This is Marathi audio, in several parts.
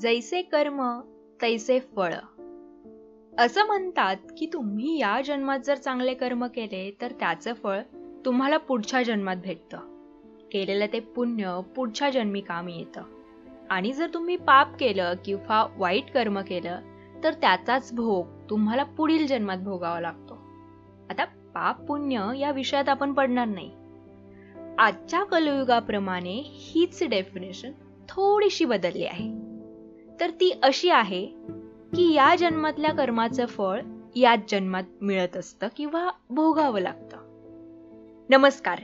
जैसे कर्म तैसे फळ. असं म्हणतात की तुम्ही या जन्मात जर चांगले कर्म केले तर त्याचं फळ तुम्हाला पुढच्या जन्मात भेटतं. केलेलं ते पुण्य पुढच्या जन्मी कामी येतं. आणि जर तुम्ही पाप केलं किंवा वाईट कर्म केलं तर त्याचाच भोग तुम्हाला पुढील जन्मात भोगावा लागतो. आता पाप पुण्य या विषयात आपण पडणार नाही. आजच्या कलयुगाप्रमाणे हीच डेफिनेशन थोडीशी बदलली आहे. तर ती अशी आहे की या जन्मातल्या कर्माचं फळ याच जन्मात मिळत असतं किंवा भोगावं लागतं. नमस्कार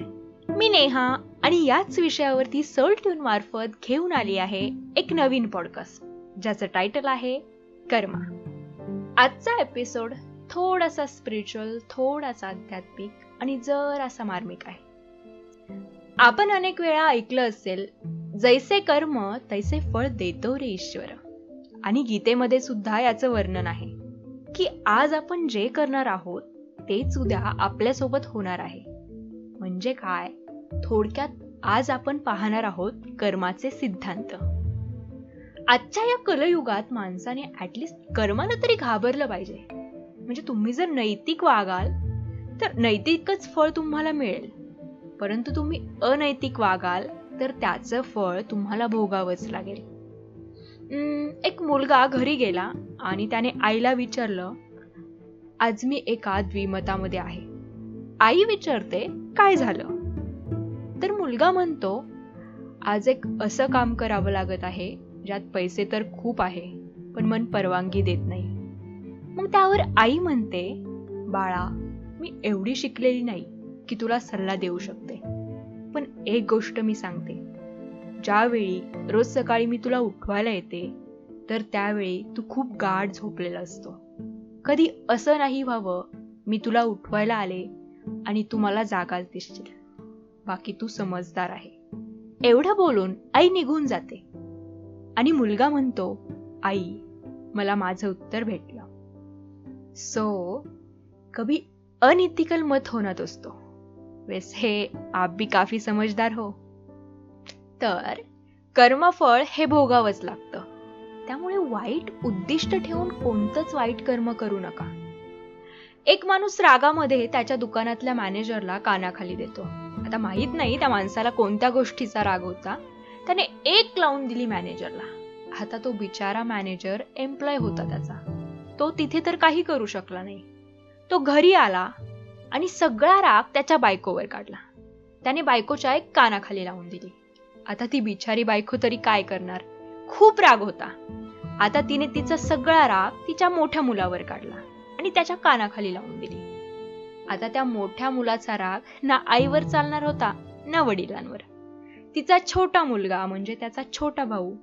मी नेहा आणि याच विषयावरती सोल ट्यून मार्फत घेऊन आली आहे एक नवीन पॉडकास्ट ज्याचं टायटल आहे कर्मा. आजचा एपिसोड थोडासा स्पिरिच्युअल थोडासा आध्यात्मिक आणि जरासा मार्मिक आहे. आपण अनेक वेळा ऐकलं असेल जैसे कर्म तैसे फळ देतो रे ईश्वर. आणि गीतेमध्ये सुद्धा याचं वर्णन आहे की आज आपण जे करणार आहोत तेच उद्या आपल्यासोबत होणार आहे. म्हणजे काय? थोडक्यात आज आपण पाहणार आहोत कर्माचे सिद्धांत. आजच्या या कलयुगात माणसाने ऍटलिस्ट कर्माला तरी घाबरलं पाहिजे. म्हणजे तुम्ही जर नैतिक वागाल तर नैतिकच फळ तुम्हाला मिळेल. परंतु तुम्ही अनैतिक वागाल तर त्याचं फळ तुम्हाला भोगावंच लागेल. एक मुलगा घरी गेला आणि त्याने आईला विचारलं आज मी एका द्विमतामध्ये आहे. आई विचारते काय झालं? तर मुलगा म्हणतो आज एक असं काम करावं लागत आहे ज्यात पैसे तर खूप आहे पण मन परवानगी देत नाही. मग त्यावर आई म्हणते बाळा मी एवढी शिकलेली नाही की तुला सल्ला देऊ शकते पण एक गोष्ट मी सांगते. ज्यावेळी रोज सकाळी मी तुला उठवायला येते तर त्यावेळी तू खूप गाढ झोपलेला असतो. कधी असं नाही व्हावं मी तुला उठवायला आले आणि तू मला जागाच दिसशील बाकी तू समजदार आहे. एवढं बोलून आई निघून जाते. आणि मुलगा म्हणतो आई मला माझं उत्तर भेटलं. सो कभी अनइथिकल मत होना दोस्तों. वैसे आप भी काफी समजदार हो. तर कर्मफळ हे भोगावंच लागतं. त्यामुळे वाईट उद्दिष्ट ठेवून कोणतंच वाईट कर्म करू नका. एक माणूस रागामध्ये त्याच्या दुकानातल्या मॅनेजरला कानाखाली देतो. आता माहीत नाही त्या माणसाला कोणत्या गोष्टीचा राग होता. त्याने एक लावून दिली मॅनेजरला. आता तो बिचारा मॅनेजर एम्प्लॉय होता त्याचा. तो तिथे तर काही करू शकला नाही. तो घरी आला आणि सगळा राग त्याच्या बायकोवर काढला. त्याने बायकोच्या एक कानाखाली लावून दिली. आता ती बिचारी बायको तरी काय करणार? खूप राग होता. आता तिने तिचा सगळा राग तिच्या मोठ्या मुलावर काढला आणि त्याच्या कानाखाली लावून दिली. आता त्या मोठ्या मुलाचा राग ना आईवर चालणार होता ना वडिलांवर. तिचा छोटा मुलगा म्हणजे त्याचा छोटा भाऊ.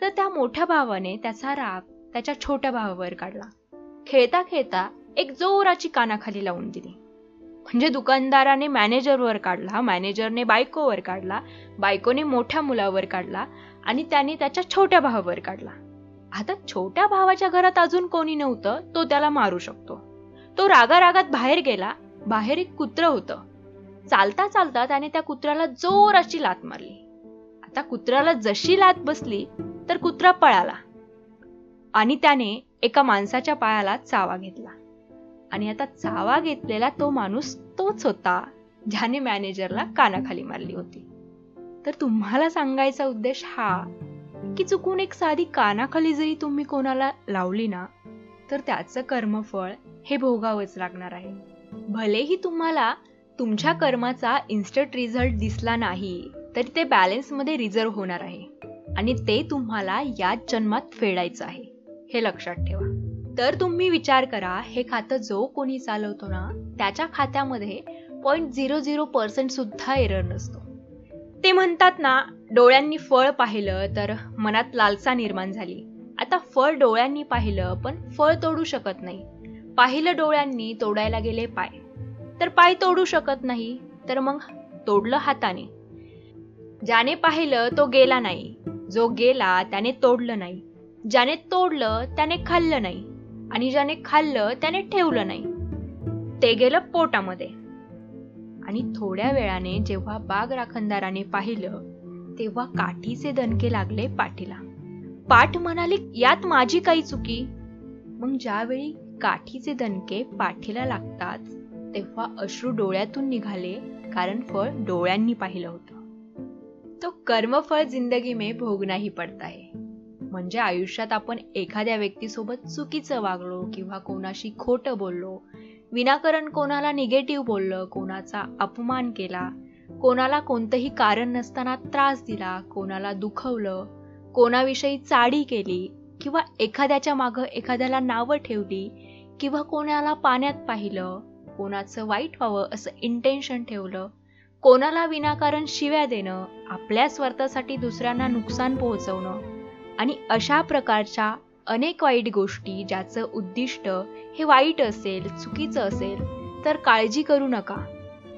तर त्या मोठ्या भावाने त्याचा राग त्याच्या छोट्या भावावर काढला. खेळता खेळता एक जोराची कानाखाली लावून दिली. म्हणजे दुकानदाराने मॅनेजरवर काढला मॅनेजरने बायकोवर काढला बायकोने मोठ्या मुलावर काढला आणि त्याने त्याच्या छोट्या भावावर काढला. आता छोट्या भावाच्या घरात अजून कोणी नव्हतं तो त्याला मारू शकतो. तो रागा रागात बाहेर गेला बाहेर एक कुत्र होतं. चालता चालता त्याने त्या कुत्र्याला जोराची लात मारली. आता कुत्र्याला जशी लात बसली तर कुत्रा पळाला आणि त्याने एका माणसाच्या पायाला चावा घेतला. आणि आता चावा घेतलेला तो माणूस तोच होता ज्याने मॅनेजरला कानाखाली मारली होती. तर तुम्हाला सांगायचा उद्देश हा की चुकून एक साधी कानाखाली जरी तुम्ही कोणाला लावली ना तर त्याचं कर्मफळ हे भोगावंच लागणार आहे. भलेही तुम्हाला तुमच्या कर्माचा इन्स्टंट रिझल्ट दिसला नाही तरी ते बॅलेन्समध्ये रिझर्व होणार आहे. आणि ते तुम्हाला याच जन्मात फेडायचं आहे. हे लक्षात ठेवा. तर तुम्ही विचार करा हे खातं जो कोणी चालवतो ना त्याच्या खात्यामध्ये पॉईंट झिरो झिरो पर्सेंट सुद्धा एरर नसतो. ते म्हणतात ना डोळ्यांनी फळ पाहिलं तर मनात लालसा निर्माण झाली. आता फळ डोळ्यांनी पाहिलं पण फळ तोडू शकत नाही. पाहिलं डोळ्यांनी तोडायला गेले पाय. तर पाय तोडू शकत नाही तर मग तोडलं हाताने. ज्याने पाहिलं तो गेला नाही. जो गेला त्याने तोडलं नाही. ज्याने तोडलं त्याने खाल्लं नाही. आणि ज्याने खाल्लं त्याने ठेवलं नाही. ते गेलं पोटामध्ये. आणि थोड्या वेळाने जेव्हा बाग राखणदाराने पाहिलं तेव्हा काठीचे दणके लागले पाठीला. पाठ म्हणाले यात माझी काही चुकी. मग ज्यावेळी काठीचे दणके पाठीला लागतात तेव्हा अश्रू डोळ्यातून निघाले कारण फळ डोळ्यांनी पाहिलं होतं. तो कर्मफळ जिंदगी में भोगना ही पडता है म्हणजे आयुष्यात आपण एखाद्या व्यक्तीसोबत चुकीचं वागलो किंवा कोणाशी खोटं बोललो विनाकारण कोणाला निगेटिव्ह बोललं कोणाचा अपमान केला कोणाला कोणतंही कारण नसताना त्रास दिला कोणाला दुखवलं कोणाविषयी चाडी केली किंवा एखाद्याच्या मागं एखाद्याला नावं ठेवली किंवा कोणाला पाण्यात पाहिलं कोणाचं वाईट व्हावं असं इंटेन्शन ठेवलं कोणाला विनाकारण शिव्या देणं आपल्या स्वार्थासाठी दुसऱ्यांना नुकसान पोहोचवणं आणि अशा प्रकारच्या अनेक वाईट गोष्टी ज्याचं उद्दिष्ट हे वाईट असेल चुकीचं असेल तर काळजी करू नका.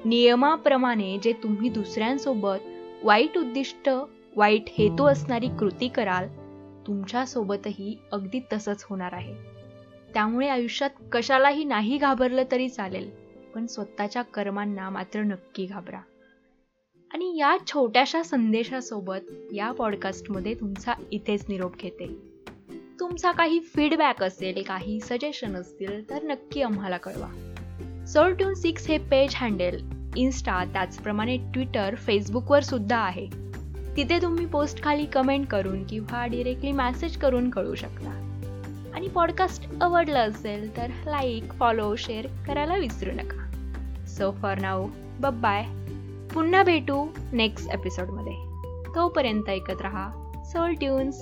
नियमाप्रमाणे जे तुम्ही दुसऱ्यांसोबत वाईट उद्दिष्ट वाईट हेतू असणारी कृती कराल तुमच्यासोबतही अगदी तसंच होणार आहे. त्यामुळे आयुष्यात कशालाही नाही घाबरलं तरी चालेल पण स्वतःच्या कर्मांना मात्र नक्की घाबरा. या छोट्याशा संदेशासोबत या पॉडकास्टमध्ये तुमचा इथेच निरोप घेते. तुमचा काही फीडबॅक असेल काही सजेशन असतील तर नक्की आम्हाला कळवा. सोल ट्यून सिक्स हे पेज हँडल इन्स्टा त्याचप्रमाणे ट्विटर फेसबुकवर सुद्धा आहे. तिथे तुम्ही पोस्ट खाली कमेंट करून किंवा डिरेक्टली मॅसेज करून कळू शकता. आणि पॉडकास्ट आवडलं असेल तर लाईक फॉलो शेअर करायला विसरू नका. सो फॉर नाऊ बाय पुन्हा भेटू नेक्स्ट एपिसोडमध्ये तोपर्यंत ऐकत रहा. Soul tunes